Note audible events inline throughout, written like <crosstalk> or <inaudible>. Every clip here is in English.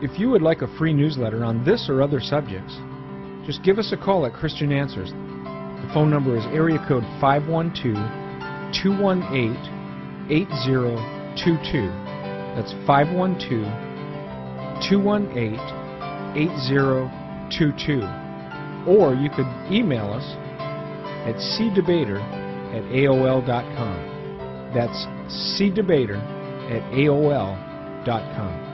If you would like a free newsletter on this or other subjects, just give us a call at Christian Answers. The phone number is area code 512-218-8022. That's 512-218-8022. Or you could email us at cdebater at AOL.com. That's cdebater at AOL.com.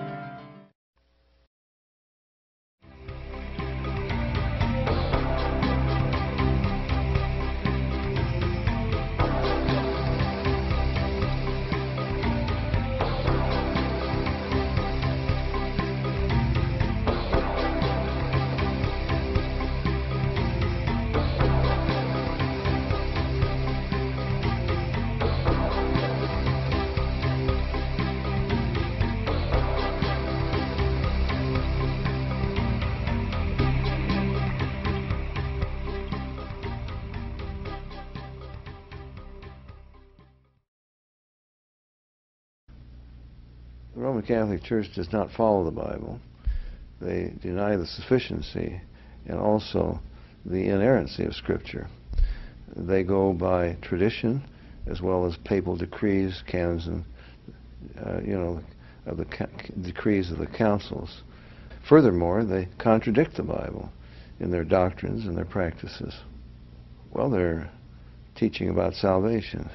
Catholic Church does not follow the Bible. They deny the sufficiency and also the inerrancy of Scripture. They go by tradition as well as papal decrees, canons, and uh, you know, of the decrees of the councils. Furthermore, they contradict the Bible in their doctrines and their practices. Well, they're teaching about salvation.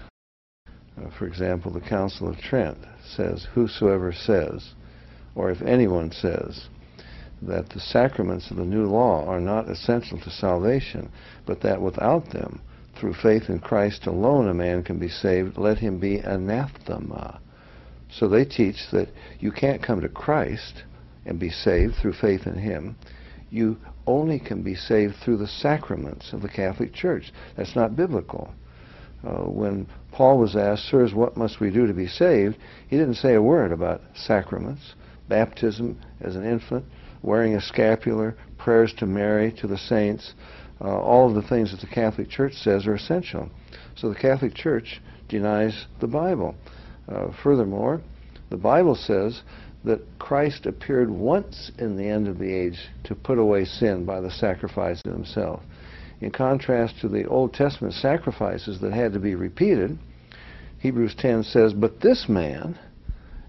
Uh, for example, the Council of Trent says, Whosoever says, or if anyone says, that the sacraments of the new law are not essential to salvation, but that without them, through faith in Christ alone, a man can be saved, let him be anathema. So they teach that you can't come to Christ and be saved through faith in Him. You only can be saved through the sacraments of the Catholic Church. That's not biblical. Uh, when Paul was asked, Sirs, what must we do to be saved? He didn't say a word about sacraments, baptism as an infant, wearing a scapular, prayers to Mary, to the saints. Uh, all of the things that the Catholic Church says are essential. So the Catholic Church denies the Bible. Uh, furthermore, the Bible says that Christ appeared once in the end of the age to put away sin by the sacrifice of himself in contrast to the Old Testament sacrifices that had to be repeated, Hebrews 10 says, But this man,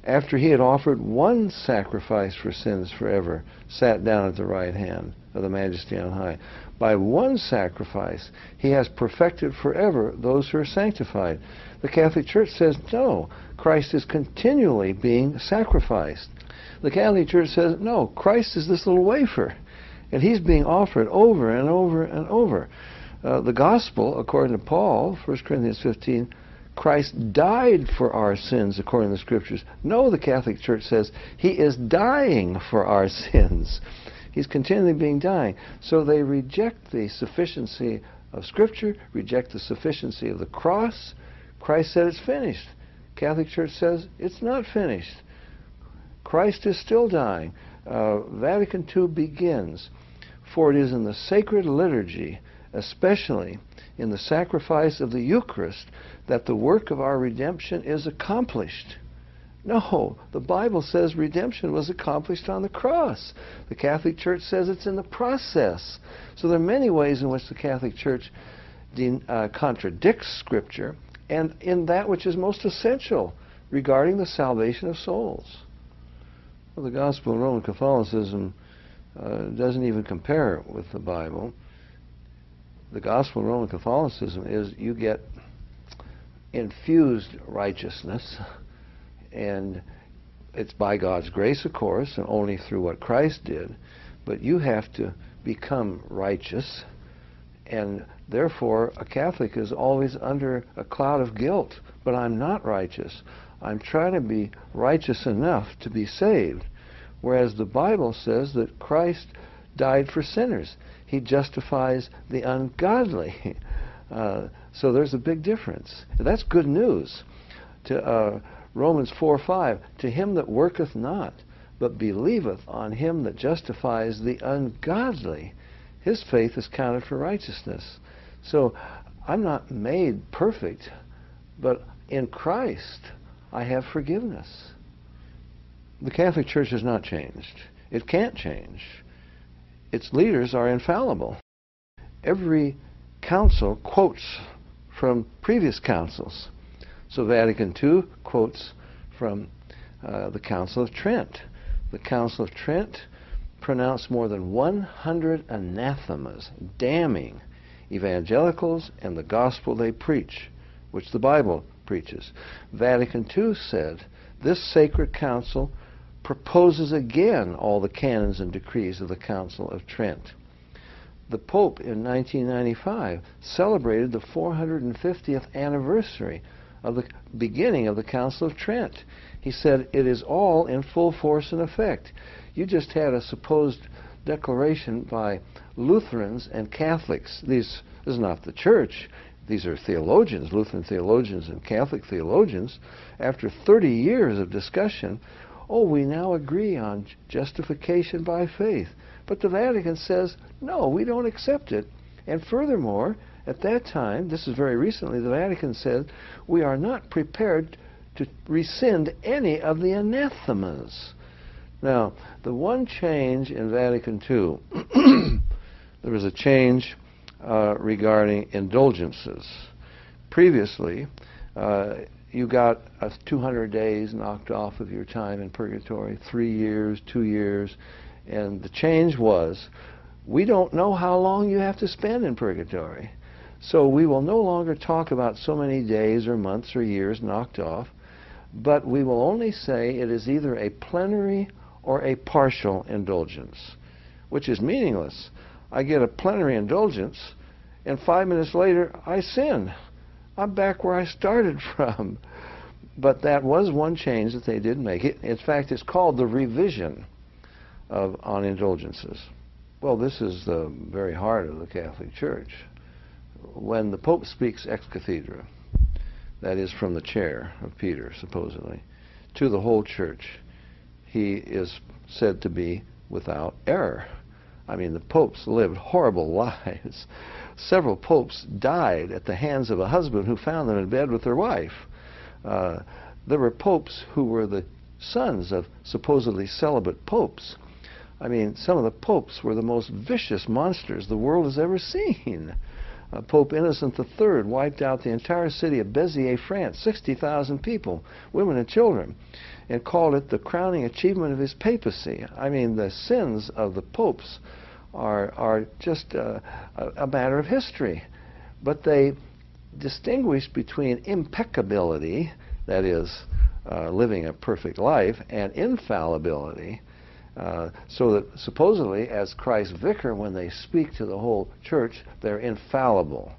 after he had offered one sacrifice for sins forever, sat down at the right hand of the Majesty on high. By one sacrifice, he has perfected forever those who are sanctified. The Catholic Church says, no, Christ is continually being sacrificed. The Catholic Church says, no, Christ is this little wafer. And he's being offered over and over and over. Uh, the gospel, according to Paul, 1 Corinthians 15, Christ died for our sins according to the scriptures. No, the Catholic Church says he is dying for our <laughs> sins. He's continually being dying. So they reject the sufficiency of Scripture, reject the sufficiency of the cross. Christ said it's finished. Catholic Church says it's not finished. Christ is still dying. Uh, Vatican II begins for it is in the sacred liturgy, especially in the sacrifice of the Eucharist, that the work of our redemption is accomplished. No, the Bible says redemption was accomplished on the cross. The Catholic Church says it's in the process. So there are many ways in which the Catholic Church uh, contradicts Scripture and in that which is most essential regarding the salvation of souls. Well, the Gospel of Roman Catholicism uh, doesn't even compare with the Bible. The gospel of Roman Catholicism is you get infused righteousness, <laughs> and it's by God's grace, of course, and only through what Christ did, but you have to become righteous, and therefore a Catholic is always under a cloud of guilt. But I'm not righteous. I'm trying to be righteous enough to be saved. Whereas the Bible says that Christ died for sinners. He justifies the ungodly. <laughs> Uh, so there's a big difference. That's good news. To uh, Romans 4 5, to him that worketh not, but believeth on him that justifies the ungodly, his faith is counted for righteousness. So I'm not made perfect, but in Christ I have forgiveness. The Catholic Church has not changed. It can't change. Its leaders are infallible. Every council quotes from previous councils. So Vatican II quotes from uh, the Council of Trent. The Council of Trent pronounced more than 100 anathemas, damning evangelicals and the gospel they preach, which the Bible preaches. Vatican II said this sacred council proposes again all the canons and decrees of the Council of Trent. The Pope in 1995 celebrated the 450th anniversary of the beginning of the Council of Trent. He said it is all in full force and effect. You just had a supposed declaration by Lutherans and Catholics. These, this is not the church. These are theologians, Lutheran theologians and Catholic theologians. After 30 years of discussion, oh, we now agree on justification by faith. But the Vatican says, no, we don't accept it. And furthermore, at that time, this is very recently, the Vatican said, we are not prepared to rescind any of the anathemas. Now, the one change in Vatican II, <clears throat> there was a change uh, regarding indulgences. Previously, uh, you got 200 days knocked off of your time in purgatory, three years, two years, and the change was we don't know how long you have to spend in purgatory. So we will no longer talk about so many days or months or years knocked off, but we will only say it is either a plenary or a partial indulgence, which is meaningless. I get a plenary indulgence, and five minutes later, I sin. I'm back where I started <laughs> from. But that was one change that they did make. It, in fact, it's called the revision of on indulgences. Well, this is the very heart of the Catholic Church. When the Pope speaks ex cathedra, that is from the chair of Peter, supposedly, to the whole church, he is said to be without error. I mean, the popes lived horrible <laughs> lives. Several popes died at the hands of a husband who found them in bed with their wife. Uh, there were popes who were the sons of supposedly celibate popes. I mean, some of the popes were the most vicious monsters the world has ever seen. Uh, Pope Innocent III wiped out the entire city of Béziers, France, 60,000 people, women and children and called it the crowning achievement of his papacy. I mean, the sins of the popes are, are just a, a matter of history. But they distinguish between impeccability, that is, uh, living a perfect life, and infallibility. Uh, so that supposedly, as Christ's vicar, when they speak to the whole church, they're infallible.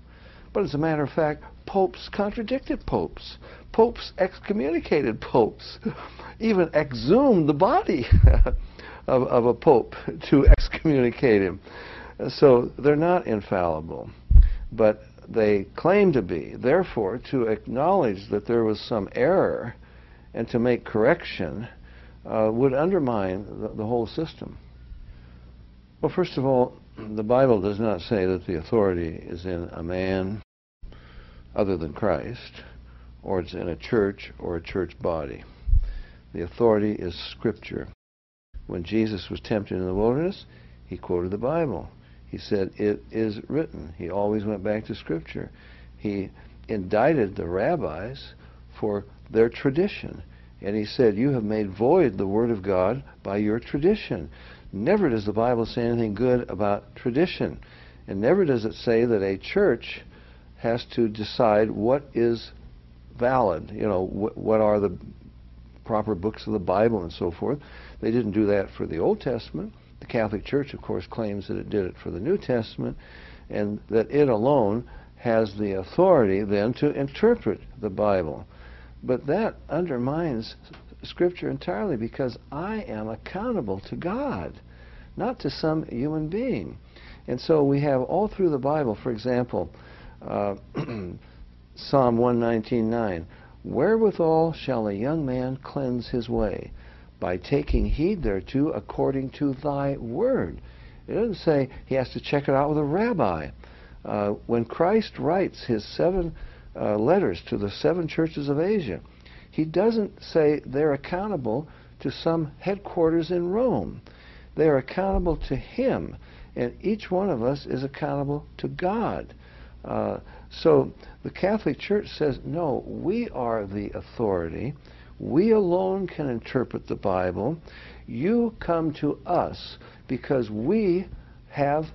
But as a matter of fact, popes contradicted popes. Popes excommunicated popes. <laughs> Even exhumed the body <laughs> of, of a pope to <laughs> excommunicate him. So they're not infallible. But they claim to be. Therefore, to acknowledge that there was some error and to make correction uh, would undermine the, the whole system. Well, first of all, the Bible does not say that the authority is in a man other than Christ, or it's in a church or a church body. The authority is Scripture. When Jesus was tempted in the wilderness, he quoted the Bible. He said, It is written. He always went back to Scripture. He indicted the rabbis for their tradition. And he said, You have made void the Word of God by your tradition. Never does the Bible say anything good about tradition. And never does it say that a church has to decide what is valid, you know, wh what are the proper books of the Bible and so forth. They didn't do that for the Old Testament. The Catholic Church, of course, claims that it did it for the New Testament, and that it alone has the authority then to interpret the Bible. But that undermines Scripture entirely because I am accountable to God, not to some human being. And so we have all through the Bible, for example, uh, <clears throat> Psalm 119.9, Wherewithal shall a young man cleanse his way? By taking heed thereto according to thy word. It doesn't say he has to check it out with a rabbi. Uh, when Christ writes his seven uh, letters to the seven churches of Asia, he doesn't say they're accountable to some headquarters in Rome. They are accountable to Him, and each one of us is accountable to God. Uh, so the Catholic Church says, no, we are the authority. We alone can interpret the Bible. You come to us because we have,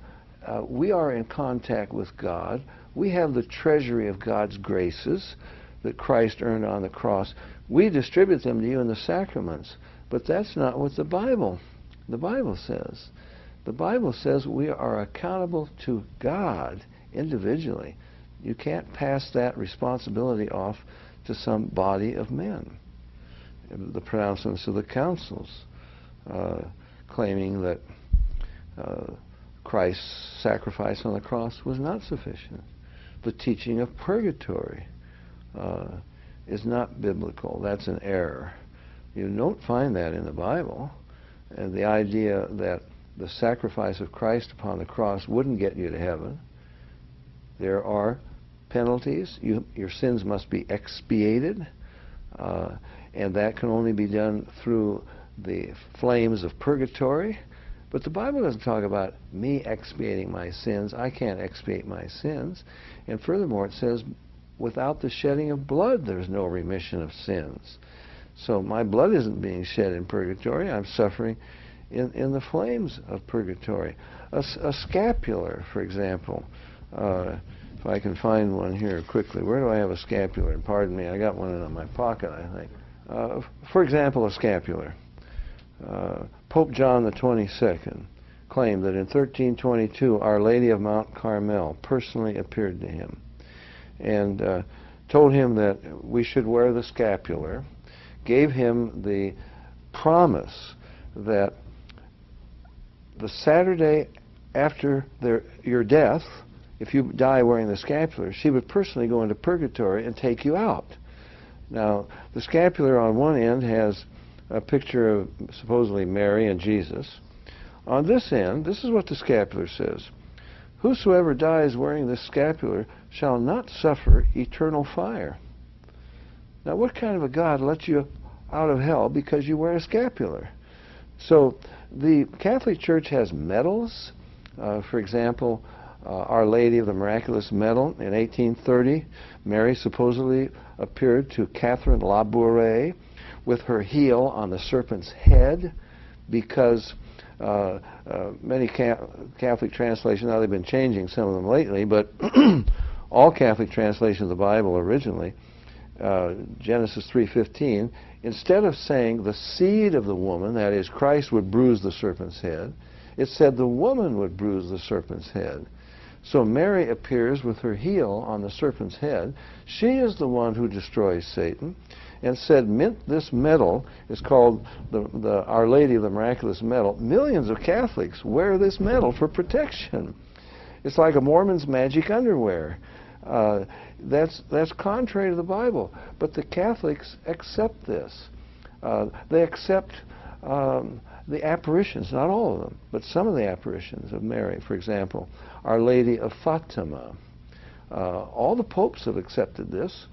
uh, we are in contact with God. We have the treasury of God's graces that Christ earned on the cross. We distribute them to you in the sacraments. But that's not what the Bible, the Bible says. The Bible says we are accountable to God individually. You can't pass that responsibility off to some body of men. The pronouncements of the councils uh, claiming that uh, Christ's sacrifice on the cross was not sufficient. The teaching of purgatory uh, is not biblical. That's an error. You don't find that in the Bible. And the idea that the sacrifice of Christ upon the cross wouldn't get you to heaven. There are penalties. You, your sins must be expiated, uh, and that can only be done through the flames of purgatory. But the Bible doesn't talk about me expiating my sins. I can't expiate my sins. And furthermore, it says, without the shedding of blood, there's no remission of sins. So my blood isn't being shed in purgatory. I'm suffering in, in the flames of purgatory. A, a scapular, for example. Uh, if I can find one here quickly. Where do I have a scapular? Pardon me, I got one in my pocket, I think. Uh, for example, a scapular. Uh, Pope John the 22nd claimed that in 1322 Our Lady of Mount Carmel personally appeared to him and uh, told him that we should wear the scapular, gave him the promise that the Saturday after their, your death, if you die wearing the scapular, she would personally go into purgatory and take you out. Now, the scapular on one end has a picture of supposedly Mary and Jesus. On this end, this is what the scapular says Whosoever dies wearing this scapular shall not suffer eternal fire. Now, what kind of a God lets you out of hell because you wear a scapular? So, the Catholic Church has medals. Uh, for example, uh, Our Lady of the Miraculous Medal in 1830. Mary supposedly appeared to Catherine Labouré with her heel on the serpent's head because uh, uh, many Catholic translations, now they've been changing some of them lately, but <clears throat> all Catholic translations of the Bible originally, uh, Genesis 3.15, instead of saying the seed of the woman, that is, Christ would bruise the serpent's head, it said the woman would bruise the serpent's head. So Mary appears with her heel on the serpent's head. She is the one who destroys Satan and said, mint this medal is called the, the Our Lady of the Miraculous Medal. Millions of Catholics wear this medal for protection. It's like a Mormon's magic underwear. Uh, that's, that's contrary to the Bible. But the Catholics accept this. Uh, they accept um, the apparitions, not all of them, but some of the apparitions of Mary. For example, Our Lady of Fatima. Uh, all the popes have accepted this.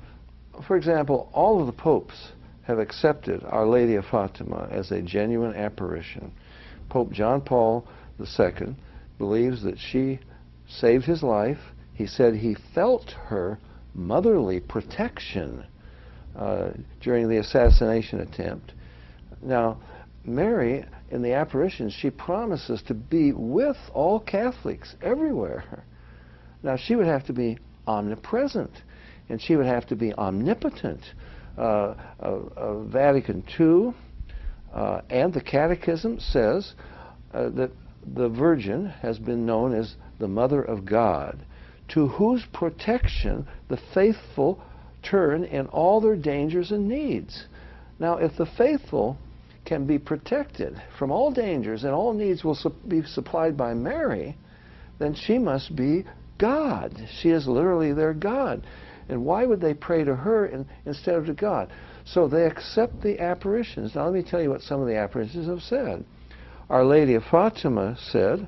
For example, all of the popes have accepted Our Lady of Fatima as a genuine apparition. Pope John Paul II believes that she saved his life. He said he felt her motherly protection uh, during the assassination attempt. Now, Mary, in the apparitions, she promises to be with all Catholics everywhere. Now, she would have to be omnipresent, and she would have to be omnipotent. Uh, uh, uh, Vatican II uh, and the Catechism says uh, that the Virgin has been known as the Mother of God, to whose protection the faithful turn in all their dangers and needs. Now, if the faithful can be protected from all dangers and all needs will su be supplied by Mary, then she must be God. She is literally their God. And why would they pray to her in, instead of to God? So they accept the apparitions. Now let me tell you what some of the apparitions have said. Our Lady of Fatima said,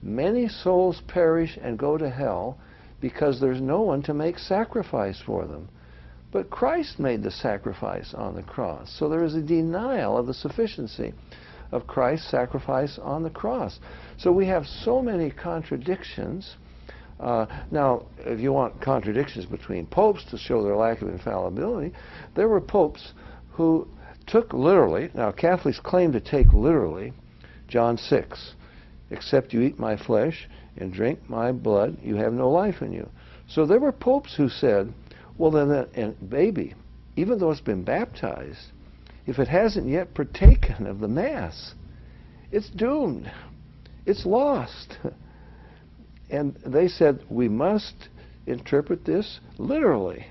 Many souls perish and go to hell because there's no one to make sacrifice for them. But Christ made the sacrifice on the cross. So there is a denial of the sufficiency of Christ's sacrifice on the cross. So we have so many contradictions. Uh, now, if you want contradictions between popes to show their lack of infallibility, there were popes who took literally, now Catholics claim to take literally John 6, except you eat my flesh and drink my blood, you have no life in you. So there were popes who said, well, then, a baby, even though it's been baptized, if it hasn't yet partaken of the Mass, it's doomed. It's lost. <laughs> And they said, we must interpret this literally.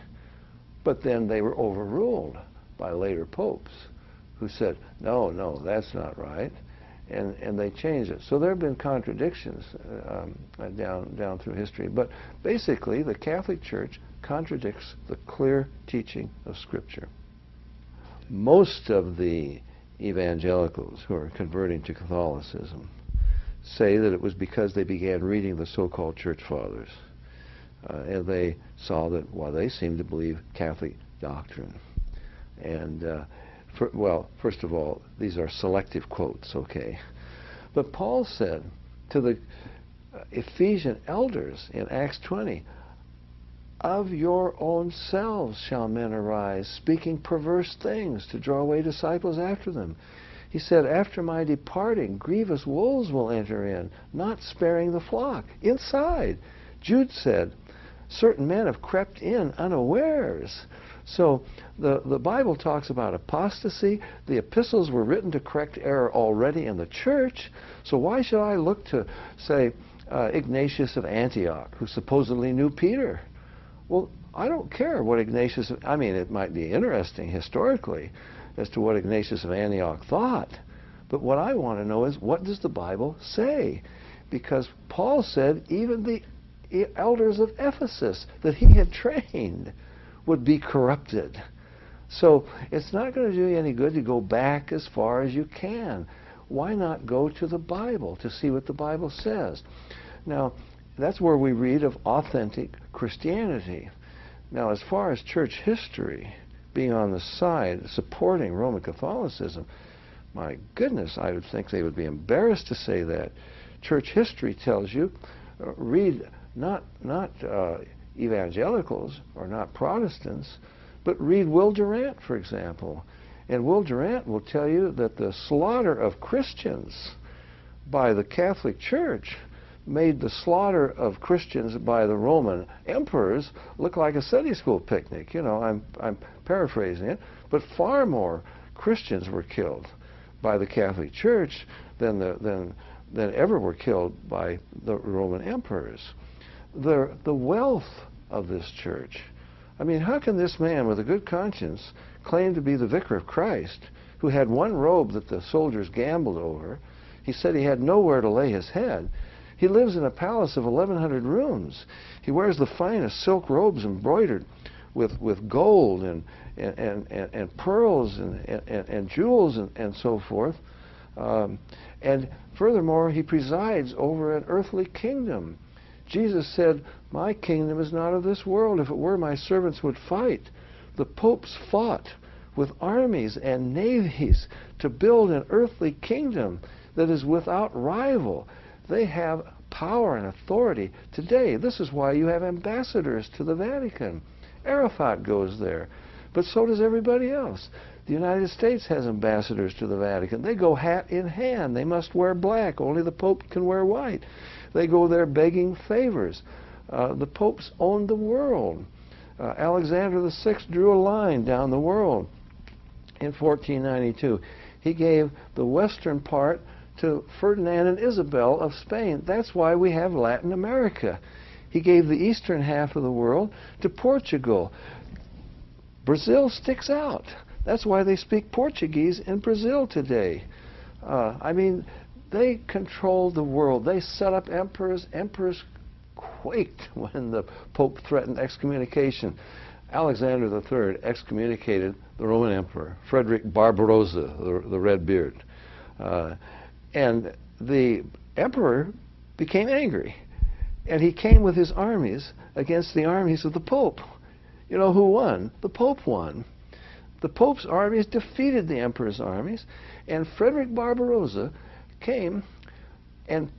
But then they were overruled by later popes who said, no, no, that's not right. And, and they changed it. So there have been contradictions um, down, down through history. But basically, the Catholic Church contradicts the clear teaching of Scripture. Most of the evangelicals who are converting to Catholicism say that it was because they began reading the so-called church fathers. Uh, and they saw that, well, they seemed to believe Catholic doctrine. And, uh, for, well, first of all, these are selective quotes, okay? But Paul said to the uh, Ephesian elders in Acts 20, of your own selves shall men arise, speaking perverse things to draw away disciples after them. He said, After my departing, grievous wolves will enter in, not sparing the flock. Inside. Jude said, Certain men have crept in unawares. So the, the Bible talks about apostasy. The epistles were written to correct error already in the church. So why should I look to, say, uh, Ignatius of Antioch, who supposedly knew Peter? Well, I don't care what Ignatius, I mean, it might be interesting historically as to what Ignatius of Antioch thought. But what I want to know is what does the Bible say? Because Paul said even the elders of Ephesus that he had trained would be corrupted. So it's not going to do you any good to go back as far as you can. Why not go to the Bible to see what the Bible says? Now, that's where we read of authentic Christianity. Now, as far as church history, being on the side supporting Roman Catholicism, my goodness, I would think they would be embarrassed to say that. Church history tells you, uh, read not not uh, evangelicals or not Protestants, but read Will Durant, for example. And Will Durant will tell you that the slaughter of Christians by the Catholic Church made the slaughter of Christians by the Roman emperors look like a Sunday school picnic. You know, I'm, I'm paraphrasing it, but far more Christians were killed by the Catholic Church than, the, than, than ever were killed by the Roman emperors. The, the wealth of this church. I mean, how can this man with a good conscience claim to be the vicar of Christ, who had one robe that the soldiers gambled over? He said he had nowhere to lay his head. He lives in a palace of 1,100 rooms. He wears the finest silk robes embroidered with, with gold and, and, and, and pearls and, and, and jewels and, and so forth. Um, and furthermore, he presides over an earthly kingdom. Jesus said, My kingdom is not of this world. If it were, my servants would fight. The popes fought with armies and navies to build an earthly kingdom that is without rival. They have power and authority today. This is why you have ambassadors to the Vatican. Arafat goes there, but so does everybody else. The United States has ambassadors to the Vatican. They go hat in hand. They must wear black. Only the Pope can wear white. They go there begging favors. Uh, the popes owned the world. Uh, Alexander VI drew a line down the world in 1492. He gave the western part to Ferdinand and Isabel of Spain. That's why we have Latin America. He gave the eastern half of the world to Portugal. Brazil sticks out. That's why they speak Portuguese in Brazil today. Uh, I mean, they controlled the world. They set up emperors. Emperors quaked <laughs> when the Pope threatened excommunication. Alexander III excommunicated the Roman Emperor, Frederick Barbarossa, the, the Red Beard. Uh, and the emperor became angry. And he came with his armies against the armies of the Pope. You know who won? The Pope won. The Pope's armies defeated the Emperor's armies, and Frederick Barbarossa came and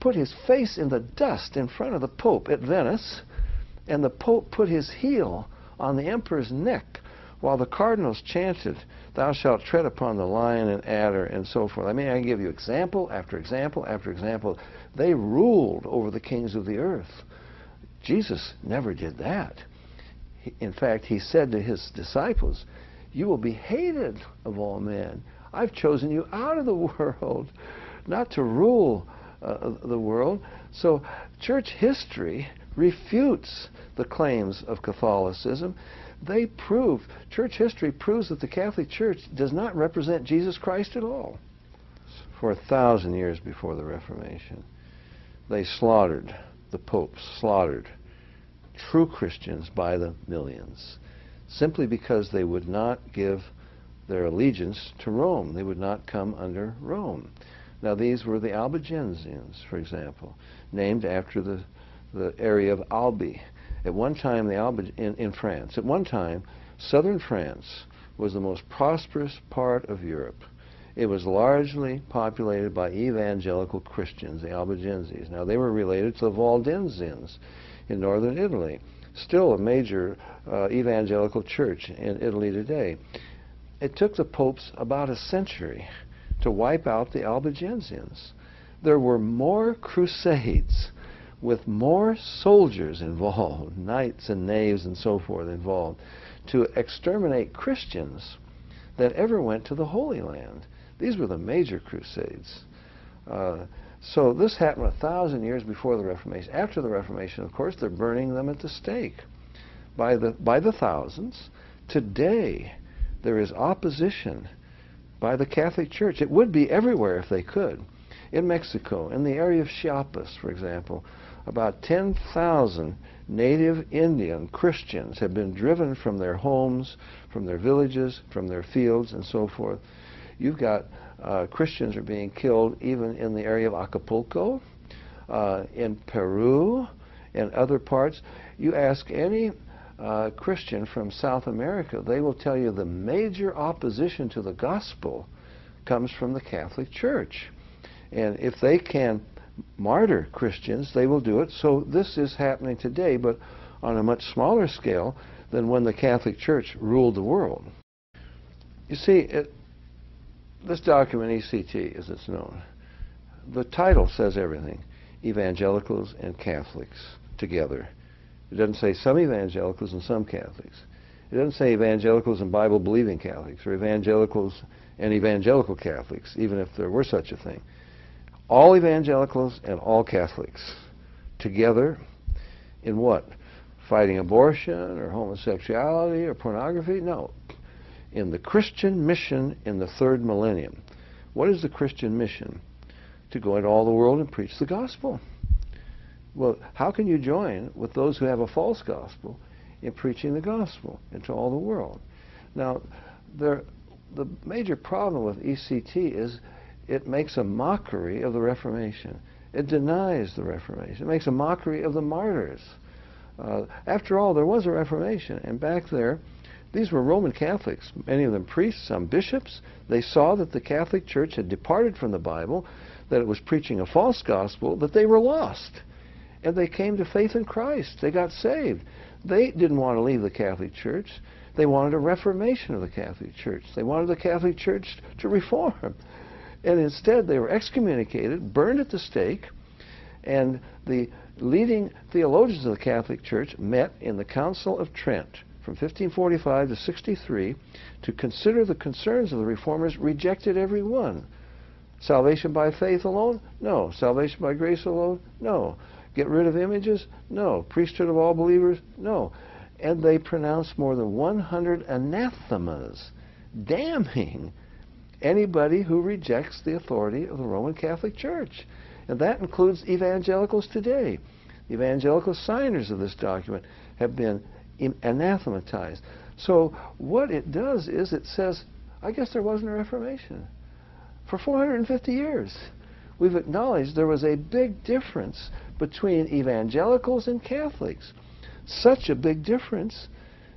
put his face in the dust in front of the Pope at Venice, and the Pope put his heel on the Emperor's neck while the cardinals chanted, Thou shalt tread upon the lion and adder, and so forth. I mean, I can give you example after example after example. They ruled over the kings of the earth. Jesus never did that. In fact, he said to his disciples, You will be hated of all men. I've chosen you out of the <laughs> world, not to rule uh, the world. So, church history refutes the claims of Catholicism. They prove, church history proves that the Catholic Church does not represent Jesus Christ at all. For a thousand years before the Reformation, they slaughtered, the popes slaughtered true Christians by the millions, simply because they would not give their allegiance to Rome. They would not come under Rome. Now, these were the Albigensians, for example, named after the, the area of Albi. At one time, the Albi in, in France, at one time, southern France was the most prosperous part of Europe. It was largely populated by evangelical Christians, the Albigenses. Now, they were related to the Waldensians in northern Italy, still a major uh, evangelical church in Italy today. It took the popes about a century to wipe out the Albigensians. There were more crusades with more soldiers involved, <laughs> knights and knaves and so forth involved, to exterminate Christians that ever went to the Holy Land. These were the major crusades. Uh, so this happened a thousand years before the Reformation. After the Reformation, of course, they're burning them at the stake by the, by the thousands. Today, there is opposition by the Catholic Church. It would be everywhere if they could. In Mexico, in the area of Chiapas, for example, about 10,000 native Indian Christians have been driven from their homes, from their villages, from their fields, and so forth. You've got uh, Christians are being killed even in the area of Acapulco, uh, in Peru, and other parts. You ask any uh, Christian from South America, they will tell you the major opposition to the gospel comes from the Catholic Church. And if they can martyr Christians, they will do it. So this is happening today, but on a much smaller scale than when the Catholic Church ruled the world. You see, it, this document, ECT, as it's known, the title says everything evangelicals and Catholics together. It doesn't say some evangelicals and some Catholics. It doesn't say evangelicals and Bible believing Catholics or evangelicals and evangelical Catholics, even if there were such a thing. All evangelicals and all Catholics together in what? Fighting abortion or homosexuality or pornography? No. In the Christian mission in the third millennium. What is the Christian mission? To go into all the world and preach the gospel. Well, how can you join with those who have a false gospel in preaching the gospel into all the world? Now, there, the major problem with ECT is it makes a mockery of the Reformation. It denies the Reformation. It makes a mockery of the martyrs. Uh, after all, there was a Reformation, and back there, these were Roman Catholics, many of them priests, some bishops. They saw that the Catholic Church had departed from the Bible, that it was preaching a false gospel, that they were lost and they came to faith in Christ. They got saved. They didn't want to leave the Catholic Church. They wanted a reformation of the Catholic Church. They wanted the Catholic Church to reform. And instead, they were excommunicated, burned at the stake, and the leading theologians of the Catholic Church met in the Council of Trent from 1545 to 63 to consider the concerns of the reformers, rejected every one. Salvation by faith alone? No. Salvation by grace alone? No. Get rid of images? No. Priesthood of all believers? No. And they pronounced more than 100 anathemas, damning anybody who rejects the authority of the Roman Catholic Church. And that includes evangelicals today. The evangelical signers of this document have been anathematized. So what it does is it says, I guess there wasn't a Reformation for 450 years we've acknowledged there was a big difference between evangelicals and Catholics. Such a big difference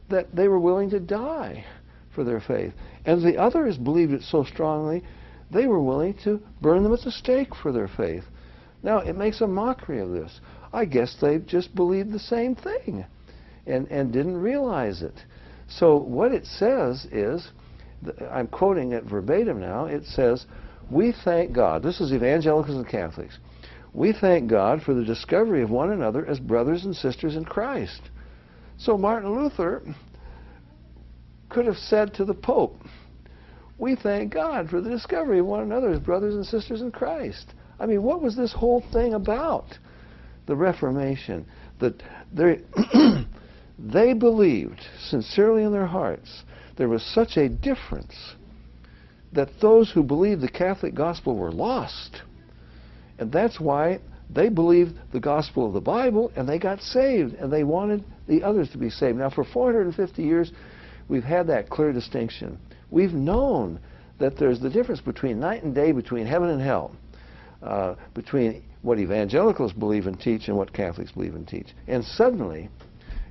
that they were willing to die for their faith. And the others believed it so strongly, they were willing to burn them at the stake for their faith. Now, it makes a mockery of this. I guess they just believed the same thing and, and didn't realize it. So what it says is, I'm quoting it verbatim now, it says, we thank God, this is evangelicals and Catholics, we thank God for the discovery of one another as brothers and sisters in Christ. So Martin Luther could have said to the Pope, we thank God for the discovery of one another as brothers and sisters in Christ. I mean, what was this whole thing about? The Reformation. That they, <clears throat> they believed sincerely in their hearts there was such a difference that those who believed the Catholic gospel were lost. And that's why they believed the gospel of the Bible and they got saved and they wanted the others to be saved. Now, for 450 years, we've had that clear distinction. We've known that there's the difference between night and day, between heaven and hell, uh, between what evangelicals believe and teach and what Catholics believe and teach. And suddenly,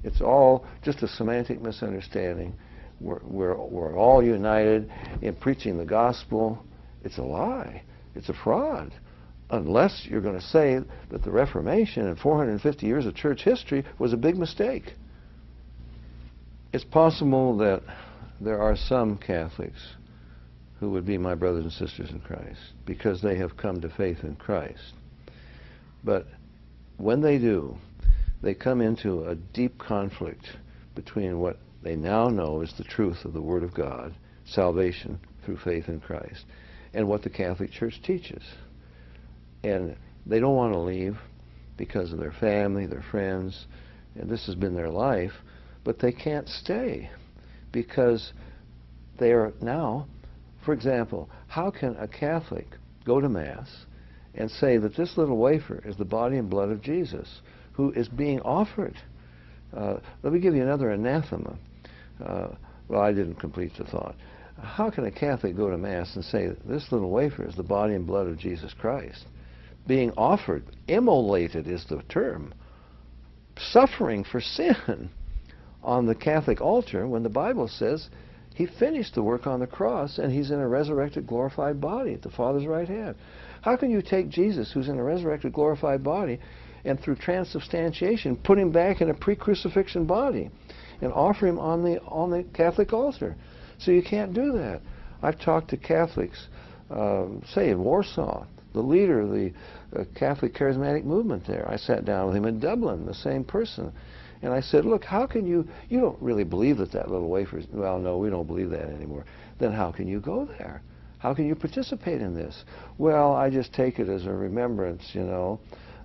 it's all just a semantic misunderstanding. We're, we're, we're all united in preaching the gospel. It's a lie. It's a fraud. Unless you're going to say that the Reformation and 450 years of church history was a big mistake. It's possible that there are some Catholics who would be my brothers and sisters in Christ because they have come to faith in Christ. But when they do, they come into a deep conflict between what they now know is the truth of the Word of God, salvation through faith in Christ, and what the Catholic Church teaches. And they don't want to leave because of their family, their friends, and this has been their life, but they can't stay because they are now, for example, how can a Catholic go to Mass and say that this little wafer is the body and blood of Jesus who is being offered? Uh, let me give you another anathema. Uh, well, I didn't complete the thought. How can a Catholic go to Mass and say, this little wafer is the body and blood of Jesus Christ? Being offered, immolated is the term, suffering for sin on the Catholic altar when the Bible says he finished the work on the cross and he's in a resurrected, glorified body at the Father's right hand. How can you take Jesus, who's in a resurrected, glorified body, and through transubstantiation put him back in a pre-crucifixion body? and offer him on the on the Catholic altar. So you can't do that. I've talked to Catholics, um, say in Warsaw, the leader of the uh, Catholic charismatic movement there. I sat down with him in Dublin, the same person. And I said, look, how can you, you don't really believe that that little wafer is, well, no, we don't believe that anymore. Then how can you go there? How can you participate in this? Well, I just take it as a remembrance, you know.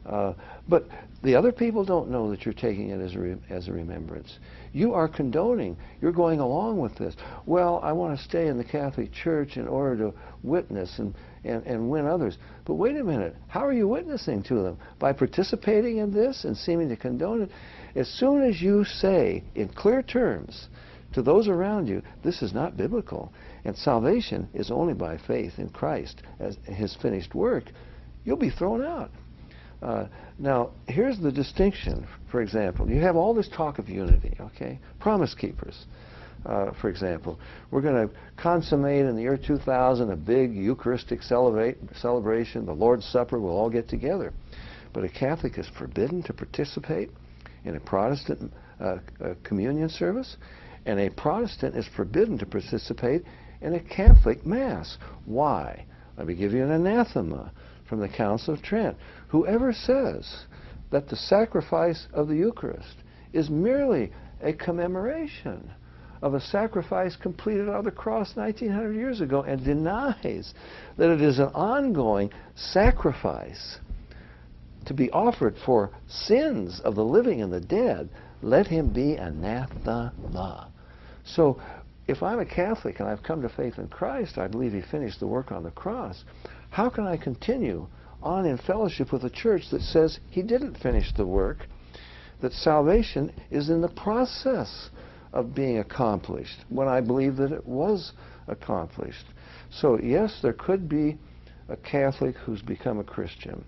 Uh, but the other people don't know that you're taking it as a, as a remembrance. You are condoning. You're going along with this. Well, I want to stay in the Catholic Church in order to witness and, and, and win others. But wait a minute. How are you witnessing to them? By participating in this and seeming to condone it? As soon as you say in clear terms to those around you, this is not biblical, and salvation is only by faith in Christ as his finished work, you'll be thrown out. Uh, now, here's the distinction, for example. You have all this talk of unity, okay? Promise keepers, uh, for example. We're going to consummate in the year 2000 a big Eucharistic celebration, the Lord's Supper, we'll all get together. But a Catholic is forbidden to participate in a Protestant uh, uh communion service, and a Protestant is forbidden to participate in a Catholic Mass. Why? Let me give you an anathema from the Council of Trent. Whoever says that the sacrifice of the Eucharist is merely a commemoration of a sacrifice completed on the cross 1900 years ago and denies that it is an ongoing sacrifice to be offered for sins of the living and the dead, let him be anathema. So if I'm a Catholic and I've come to faith in Christ, I believe he finished the work on the cross. How can I continue on in fellowship with a church that says he didn't finish the work, that salvation is in the process of being accomplished, when I believe that it was accomplished? So, yes, there could be a Catholic who's become a Christian,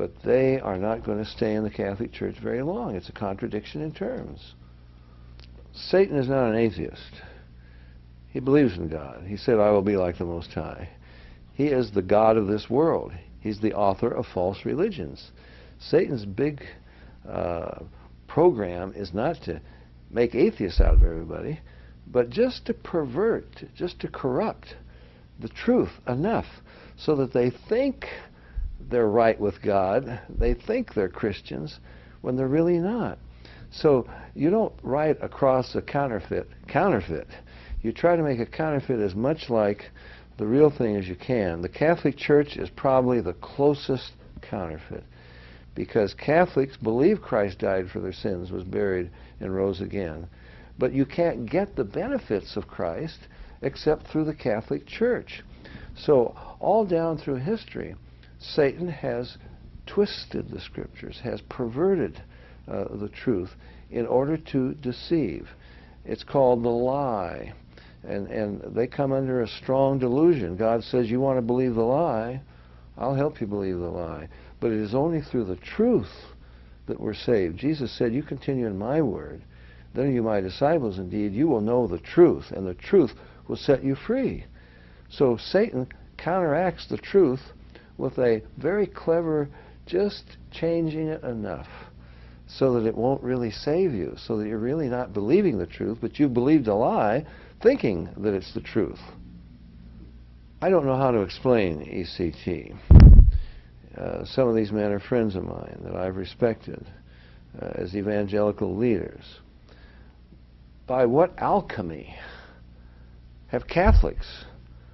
but they are not going to stay in the Catholic Church very long. It's a contradiction in terms. Satan is not an atheist. He believes in God. He said, I will be like the Most High. He is the God of this world. He's the author of false religions. Satan's big uh, program is not to make atheists out of everybody, but just to pervert, just to corrupt the truth enough so that they think they're right with God, they think they're Christians when they're really not. So you don't write across a counterfeit counterfeit. You try to make a counterfeit as much like the real thing as you can. The Catholic Church is probably the closest counterfeit because Catholics believe Christ died for their sins, was buried, and rose again. But you can't get the benefits of Christ except through the Catholic Church. So, all down through history, Satan has twisted the scriptures, has perverted uh, the truth in order to deceive. It's called the lie. And, and they come under a strong delusion. God says, You want to believe the lie? I'll help you believe the lie. But it is only through the truth that we're saved. Jesus said, You continue in my word, then are you my disciples indeed. You will know the truth, and the truth will set you free. So Satan counteracts the truth with a very clever, just changing it enough so that it won't really save you, so that you're really not believing the truth, but you've believed a lie thinking that it's the truth. I don't know how to explain ECT. Uh, some of these men are friends of mine that I've respected uh, as evangelical leaders. By what alchemy have Catholics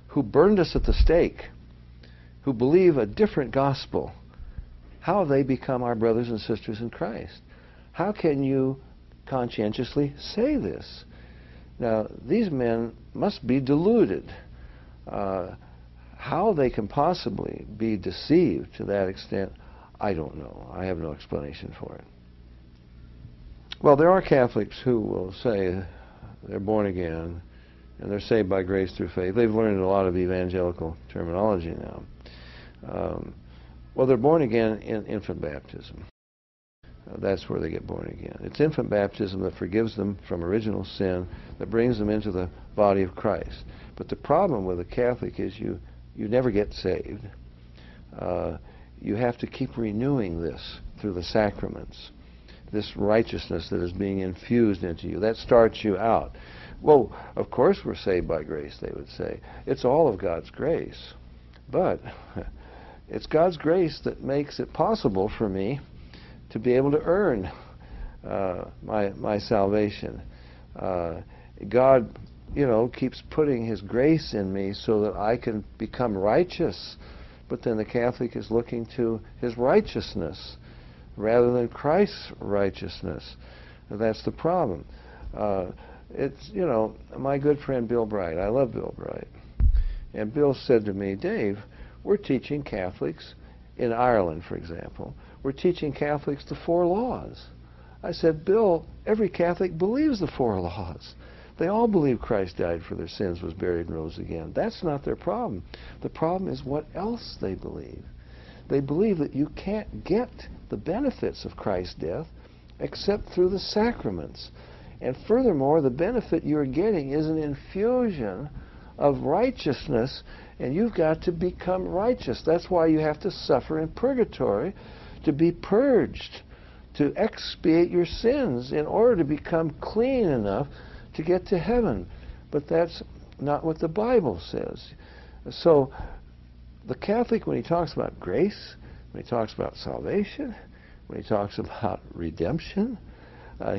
who burned us at the stake, who believe a different gospel, how they become our brothers and sisters in Christ? How can you conscientiously say this? Now, these men must be deluded. Uh, how they can possibly be deceived to that extent, I don't know. I have no explanation for it. Well, there are Catholics who will say they're born again and they're saved by grace through faith. They've learned a lot of evangelical terminology now. Um, well, they're born again in infant baptism. Uh, that's where they get born again. It's infant baptism that forgives them from original sin, that brings them into the body of Christ. But the problem with a Catholic is you, you never get saved. Uh, you have to keep renewing this through the sacraments, this righteousness that is being infused into you. That starts you out. Well, of course we're saved by grace, they would say. It's all of God's grace. But <laughs> it's God's grace that makes it possible for me to be able to earn uh, my my salvation. Uh, God, you know, keeps putting His grace in me so that I can become righteous. But then the Catholic is looking to his righteousness rather than Christ's righteousness. That's the problem. Uh, it's you know my good friend Bill Bright. I love Bill Bright, and Bill said to me, Dave, we're teaching Catholics in Ireland, for example, we're teaching Catholics the four laws. I said, Bill, every Catholic believes the four laws. They all believe Christ died for their sins, was buried, and rose again. That's not their problem. The problem is what else they believe. They believe that you can't get the benefits of Christ's death except through the sacraments. And furthermore, the benefit you're getting is an infusion of righteousness, and you've got to become righteous. That's why you have to suffer in purgatory to be purged, to expiate your sins in order to become clean enough to get to heaven. But that's not what the Bible says. So the Catholic, when he talks about grace, when he talks about salvation, when he talks <laughs> about redemption, uh,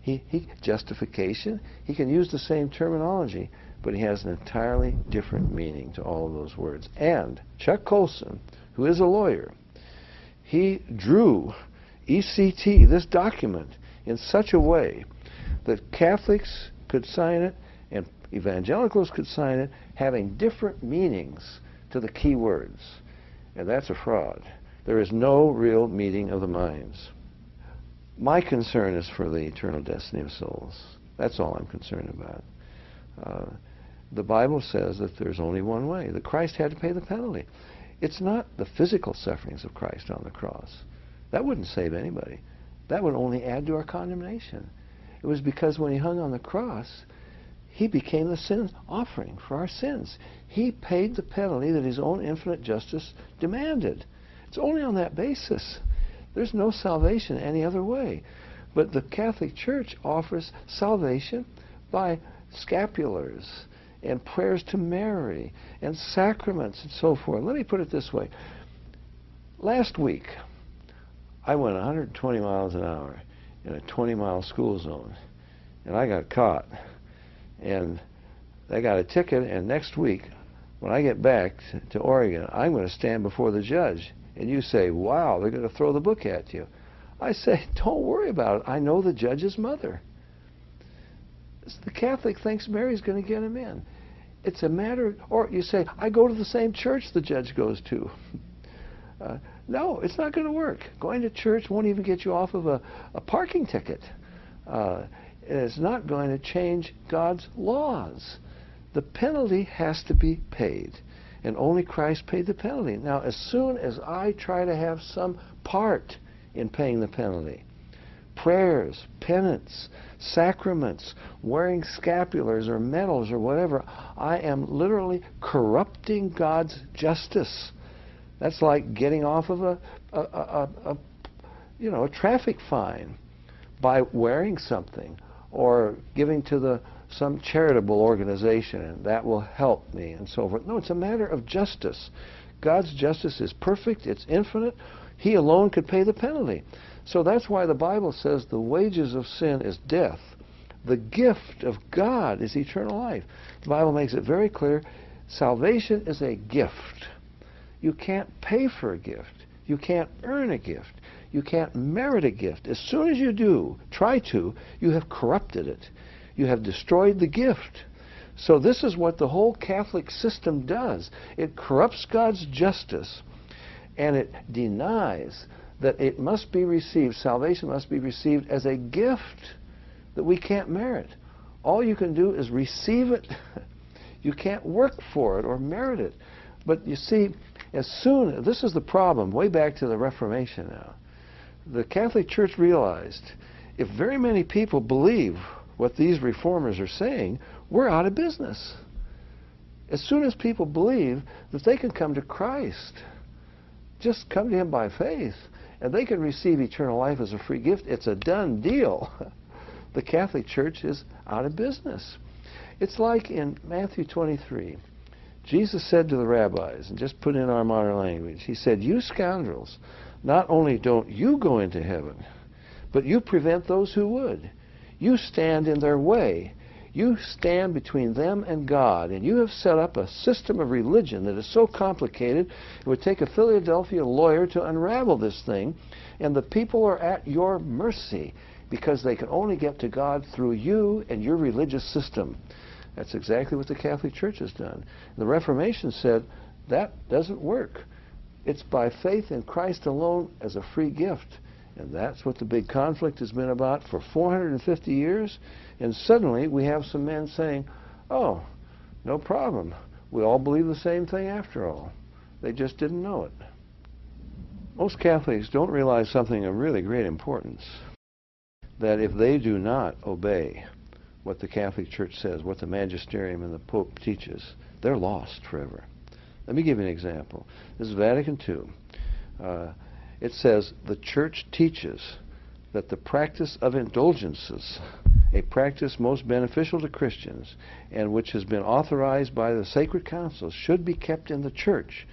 he, he, justification, he can use the same terminology, but he has an entirely different meaning to all of those words. And Chuck Colson, who is a lawyer, he drew ECT, this document, in such a way that Catholics could sign it and evangelicals could sign it, having different meanings to the key words. And that's a fraud. There is no real meeting of the minds. My concern is for the eternal destiny of souls. That's all I'm concerned about. Uh, the Bible says that there's only one way, that Christ had to pay the penalty. It's not the physical sufferings of Christ on the cross. That wouldn't save anybody. That would only add to our condemnation. It was because when he hung on the cross, he became the sin offering for our sins. He paid the penalty that his own infinite justice demanded. It's only on that basis. There's no salvation any other way. But the Catholic Church offers salvation by scapulars and prayers to Mary and sacraments and so forth. Let me put it this way. Last week, I went 120 miles an hour in a 20 mile school zone, and I got caught. And they got a ticket, and next week, when I get back to Oregon, I'm going to stand before the judge. And you say, wow, they're going to throw the book at you. I say, <laughs> don't worry about it. I know the judge's mother. The Catholic thinks Mary's going to get him in. It's a matter, or you say, I go to the same church the judge goes to. <laughs> Uh, no, it's not going to work. Going to church won't even get you off of a, a parking ticket. Uh, it's not going to change God's laws. The penalty has to be paid, and only Christ paid the penalty. Now, as soon as I try to have some part in paying the penalty, prayers, penance, sacraments, wearing scapulars or medals or whatever, I am literally corrupting God's justice. That's like getting off of a, a, a, a you know, a traffic fine by wearing something or giving to the some charitable organization and that will help me and so forth. No, it's a matter of justice. God's justice is perfect, it's infinite. He alone could pay the penalty. So that's why the Bible says the wages of sin is death. The gift of God is eternal life. The Bible makes it very clear salvation is a gift. You can't pay for a gift. You can't earn a gift. You can't merit a gift. As soon as you do, try to, you have corrupted it. You have destroyed the gift. So this is what the whole Catholic system does. It corrupts God's justice and it denies that it must be received, salvation must be received as a gift that we can't merit. All you can do is receive it. <laughs> you can't work for it or merit it. But you see, as soon, this is the problem, way back to the Reformation now. The Catholic Church realized if very many people believe what these reformers are saying, we're out of business. As soon as people believe that they can come to Christ, just come to Him by faith, and they can receive eternal life as a free gift, it's a done deal. <laughs> the Catholic Church is out of business. It's like in Matthew 23. Jesus said to the rabbis, and just put in our modern language, he said, You scoundrels, not only don't you go into heaven, but you prevent those who would. You stand in their way. You stand between them and God, and you have set up a system of religion that is so complicated it would take a Philadelphia lawyer to unravel this thing, and the people are at your mercy because they can only get to God through you and your religious system. That's exactly what the Catholic Church has done. The Reformation said that doesn't work. It's by faith in Christ alone as a free gift. And that's what the big conflict has been about for 450 years. And suddenly we have some men saying, oh, no problem. We all believe the same thing after all. They just didn't know it. Most Catholics don't realize something of really great importance that if they do not obey what the Catholic Church says, what the magisterium and the Pope teaches, they're lost forever. Let me give you an example. This is Vatican II. Uh, it says the Church teaches that the practice of indulgences, a practice most beneficial to Christians and which has been authorized by the sacred councils, should be kept in the Church.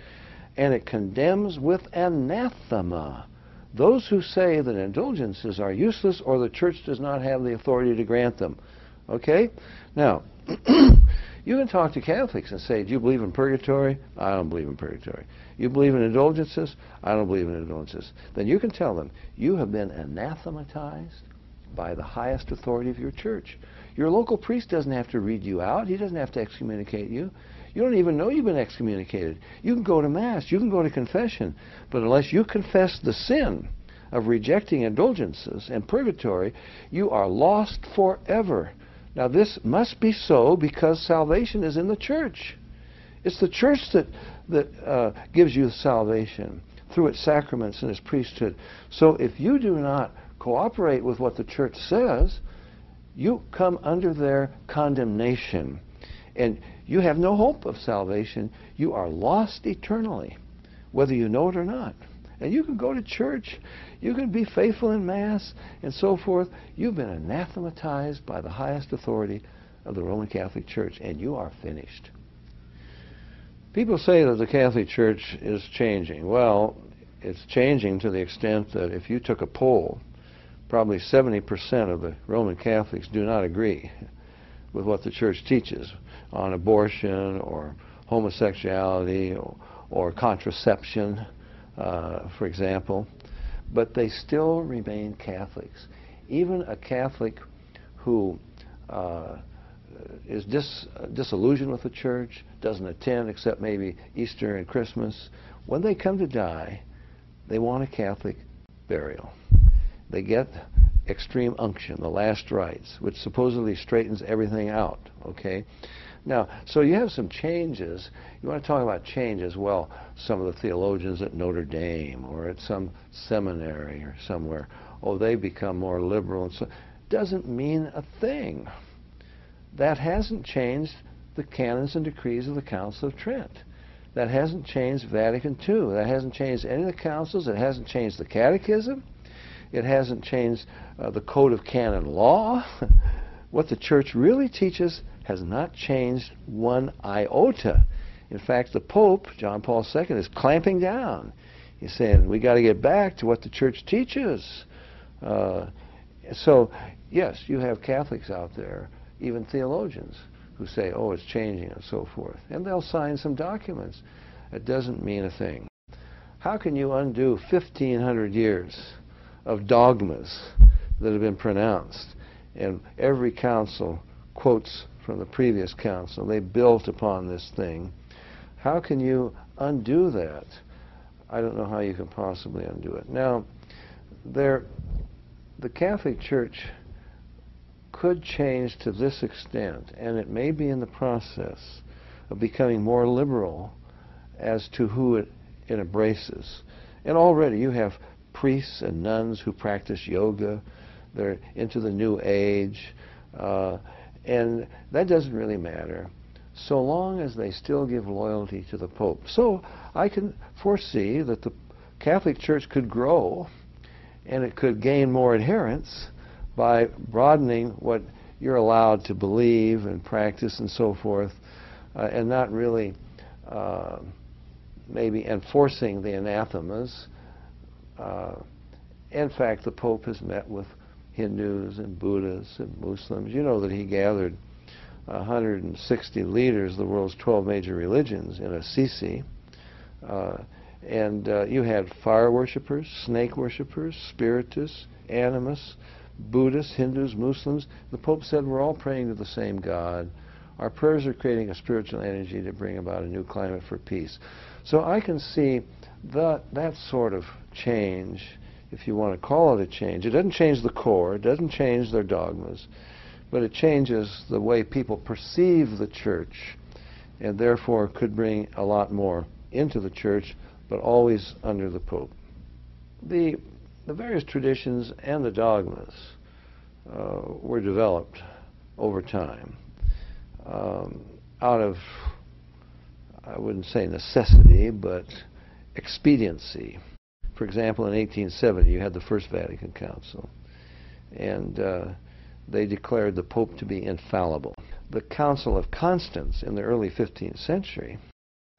And it condemns with anathema those who say that indulgences are useless or the Church does not have the authority to grant them. Okay? Now, <clears throat> you can talk to Catholics and say, Do you believe in purgatory? I don't believe in purgatory. You believe in indulgences? I don't believe in indulgences. Then you can tell them, You have been anathematized by the highest authority of your church. Your local priest doesn't have to read you out, he doesn't have to excommunicate you. You don't even know you've been excommunicated. You can go to Mass, you can go to confession, but unless you confess the sin of rejecting indulgences and purgatory, you are lost forever. Now, this must be so because salvation is in the church. It's the church that, that uh, gives you salvation through its sacraments and its priesthood. So if you do not cooperate with what the church says, you come under their condemnation. And you have no hope of salvation. You are lost eternally, whether you know it or not. And you can go to church, you can be faithful in Mass, and so forth. You've been anathematized by the highest authority of the Roman Catholic Church, and you are finished. People say that the Catholic Church is changing. Well, it's changing to the extent that if you took a poll, probably 70% of the Roman Catholics do not agree with what the Church teaches on abortion or homosexuality or, or contraception, uh, for example. But they still remain Catholics. Even a Catholic who uh, is dis, disillusioned with the church, doesn't attend except maybe Easter and Christmas, when they come to die, they want a Catholic burial. They get extreme unction, the last rites, which supposedly straightens everything out, okay? Now, so you have some changes. You want to talk about changes? Well, some of the theologians at Notre Dame or at some seminary or somewhere, oh, they become more liberal and so doesn't mean a thing. That hasn't changed the canons and decrees of the Council of Trent. That hasn't changed Vatican II. That hasn't changed any of the councils. It hasn't changed the Catechism. It hasn't changed uh, the Code of Canon Law. <laughs> what the Church really teaches has not changed one iota. In fact, the Pope, John Paul II, is clamping down. He's saying, we got to get back to what the Church teaches. Uh, so, yes, you have Catholics out there even theologians who say, oh, it's changing and so forth. And they'll sign some documents. It doesn't mean a thing. How can you undo 1,500 years of dogmas that have been pronounced? And every council quotes from the previous council. They built upon this thing. How can you undo that? I don't know how you can possibly undo it. Now, there, the Catholic Church could change to this extent, and it may be in the process of becoming more liberal as to who it, it embraces. And already you have priests and nuns who practice yoga. They're into the New Age. Uh, and that doesn't really matter so long as they still give loyalty to the Pope. So I can foresee that the Catholic Church could grow and it could gain more adherents by broadening what you're allowed to believe and practice and so forth, uh, and not really uh, maybe enforcing the anathemas. Uh, in fact, the Pope has met with Hindus and Buddhists and Muslims. You know that he gathered 160 leaders of the world's 12 major religions in Assisi. Uh, and uh, you had fire worshippers, snake worshippers, spiritists, animists, Buddhists, Hindus, Muslims, the Pope said we're all praying to the same God. Our prayers are creating a spiritual energy to bring about a new climate for peace. So I can see that, that sort of change, if you want to call it a change. It doesn't change the core, it doesn't change their dogmas, but it changes the way people perceive the church and therefore could bring a lot more into the church, but always under the Pope. The the various traditions and the dogmas uh, were developed over time um, out of, I wouldn't say necessity, but expediency. For example, in 1870, you had the First Vatican Council, and uh, they declared the Pope to be infallible. The Council of Constance in the early 15th century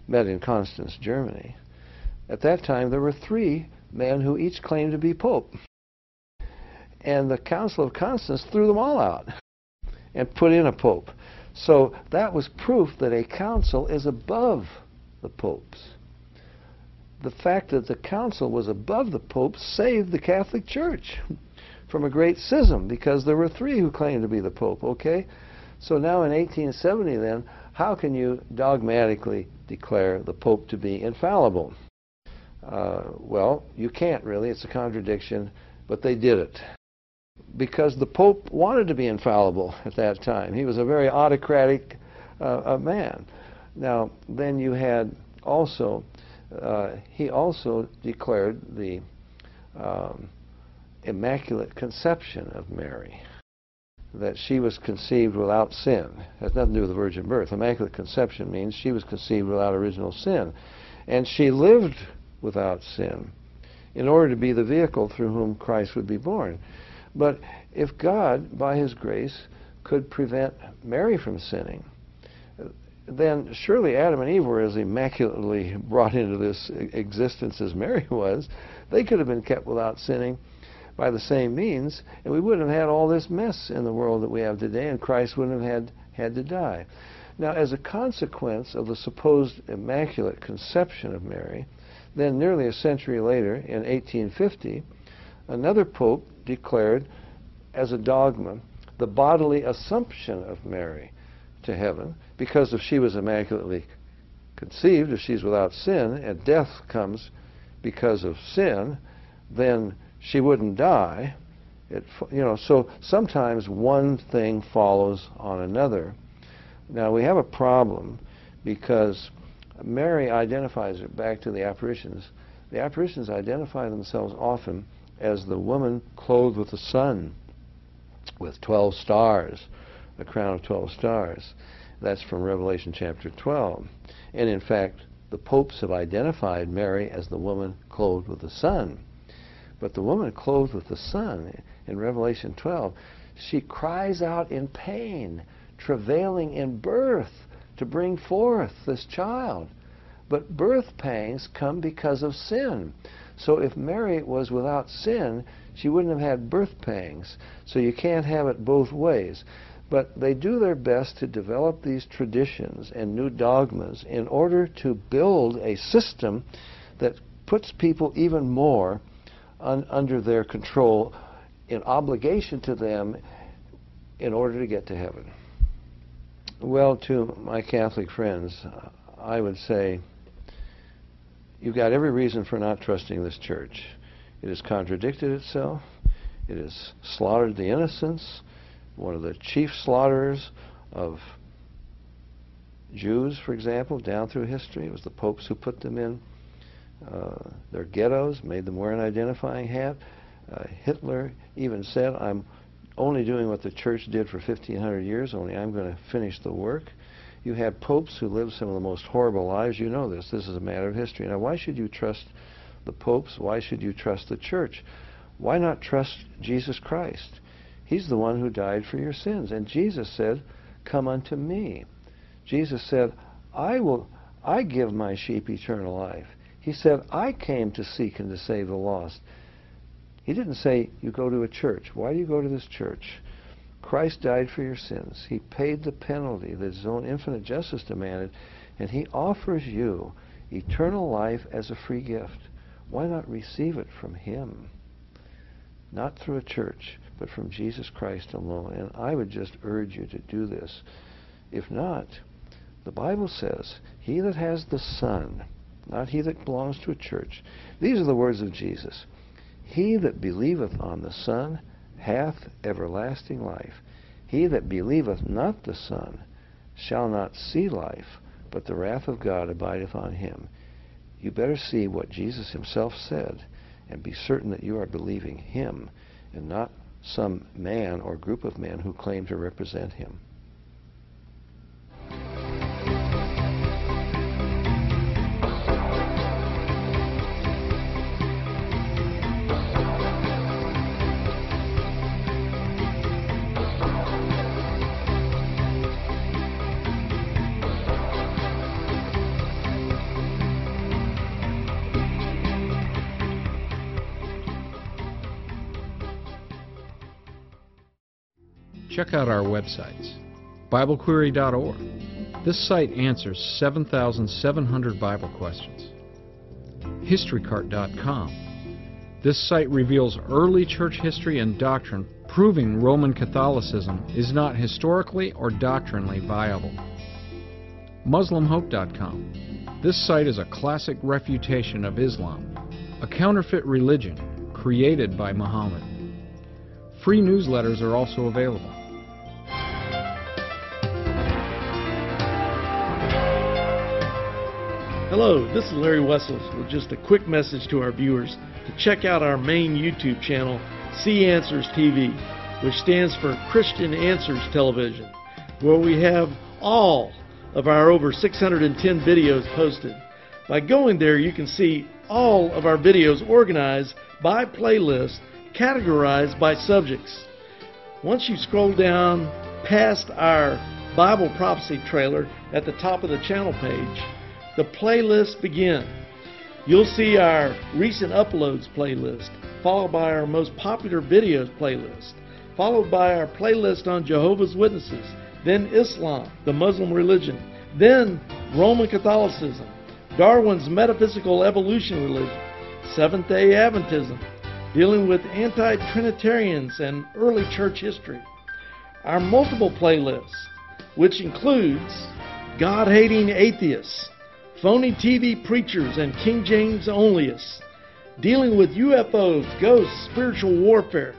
met in Constance, Germany. At that time, there were three men who each claimed to be pope. And the Council of Constance threw them all out <laughs> and put in a pope. So that was proof that a council is above the popes. The fact that the council was above the pope saved the Catholic Church <laughs> from a great schism because there were three who claimed to be the pope, okay? So now in 1870 then, how can you dogmatically declare the pope to be infallible? Uh, well, you can't really. It's a contradiction, but they did it. Because the Pope wanted to be infallible <laughs> at that time. He was a very autocratic uh, man. Now, then you had also, uh, he also declared the um, Immaculate Conception of Mary. that she was conceived without sin. It has nothing to do with the virgin birth. Immaculate conception means she was conceived without original sin. And she lived without sin in order to be the vehicle through whom Christ would be born. But if God, by his grace, could prevent Mary from sinning, then surely Adam and Eve were as immaculately brought into this existence as Mary <laughs> was. They could have been kept without sinning by the same means, and we wouldn't have had all this mess in the world that we have today, and Christ wouldn't have had, had to die. Now, as a consequence of the supposed immaculate conception of Mary, then nearly a century later, in 1850, another pope declared as a dogma the bodily assumption of Mary to heaven, because if she was immaculately conceived, if she's without sin, and death comes because of sin, then she wouldn't die. It, you know, so sometimes one thing follows on another. Now we have a problem because Mary identifies it back to the apparitions. The apparitions identify themselves often as the woman clothed with the sun, with 12 stars, a crown of 12 stars. That's from Revelation chapter 12. And in fact, the popes have identified Mary as the woman clothed with the sun. But the woman clothed with the sun in Revelation 12, she cries out in pain, travailing in birth to bring forth this child. But birth pangs come because of sin. So if Mary was without sin, she wouldn't have had birth pangs. So you can't have it both ways. But they do their best to develop these traditions and new dogmas in order to build a system that puts people even more un under their control in obligation to them in order to get to heaven. Well, to my Catholic friends, I would say you've got every reason for not trusting this church. It has contradicted itself. It has slaughtered the innocents. One of the chief slaughterers of Jews, for example, down through history, it was the popes who put them in uh, their ghettos, made them wear an identifying hat. Uh, Hitler even said, I'm only doing what the church did for 1,500 years, only I'm going to finish the work. You had popes who lived some of the most horrible lives. You know this. This is a matter of history. Now, why should you trust the popes? Why should you trust the church? Why not trust Jesus Christ? He's the one who died for your sins. And Jesus said, Come unto me. Jesus said, I will I give my sheep eternal life. He said, I came to seek and to save the lost. He didn't say, you go to a church. Why do you go to this church? Christ died for your sins. He paid the penalty that his own infinite justice demanded, and he offers you eternal life as a free gift. Why not receive it from him? Not through a church, but from Jesus Christ alone. And I would just urge you to do this. If not, the Bible says, He that has the Son not he that belongs to a church. These are the words of Jesus. He that believeth on the Son hath everlasting life. He that believeth not the Son shall not see life, but the wrath of God abideth on him. You better see what Jesus himself said and be certain that you are believing him and not some man or group of men who claim to represent him. Check out our websites. BibleQuery.org. This site answers 7,700 Bible questions. HistoryCart.com. This site reveals early church history and doctrine proving Roman Catholicism is not historically or doctrinally viable. MuslimHope.com. This site is a classic refutation of Islam, a counterfeit religion created by Muhammad. Free newsletters are also available. Hello, this is Larry Wessels with just a quick message to our viewers to check out our main YouTube channel, CAnswersTV. which stands for Christian Answers Television, where we have all of our over 610 videos posted. By going there, you can see all of our videos organized by playlist, categorized by subjects. Once you scroll down past our Bible prophecy trailer at the top of the channel page, the playlists begin. You'll see our recent uploads playlist, followed by our most popular videos playlist, followed by our playlist on Jehovah's Witnesses, then Islam, the Muslim religion, then Roman Catholicism, Darwin's metaphysical evolution religion, Seventh day Adventism, dealing with anti Trinitarians and early church history. Our multiple playlists, which includes God hating atheists, phony TV preachers, and King James onlyists, dealing with UFOs, ghosts, spiritual warfare.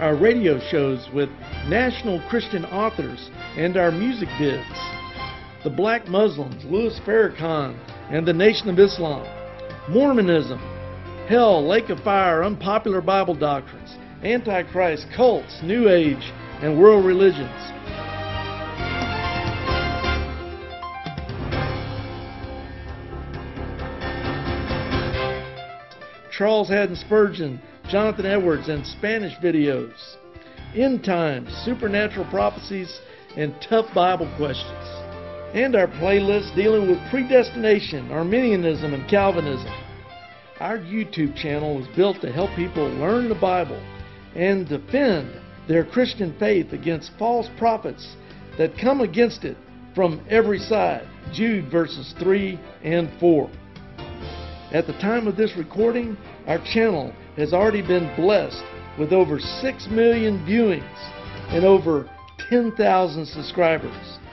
Our radio shows with national Christian authors and our music vids. The Black Muslims, Louis Farrakhan, and the Nation of Islam. Mormonism, hell, lake of fire, unpopular Bible doctrines, Antichrist, cults, New Age, and world religions. Charles Haddon Spurgeon, Jonathan Edwards, and Spanish videos. End times, supernatural prophecies, and tough Bible questions. And our playlist dealing with predestination, Arminianism, and Calvinism. Our YouTube channel was built to help people learn the Bible and defend their Christian faith against false prophets that come against it from every side. Jude verses 3 and 4. At the time of this recording, our channel has already been blessed with over 6 million viewings and over 10,000 subscribers.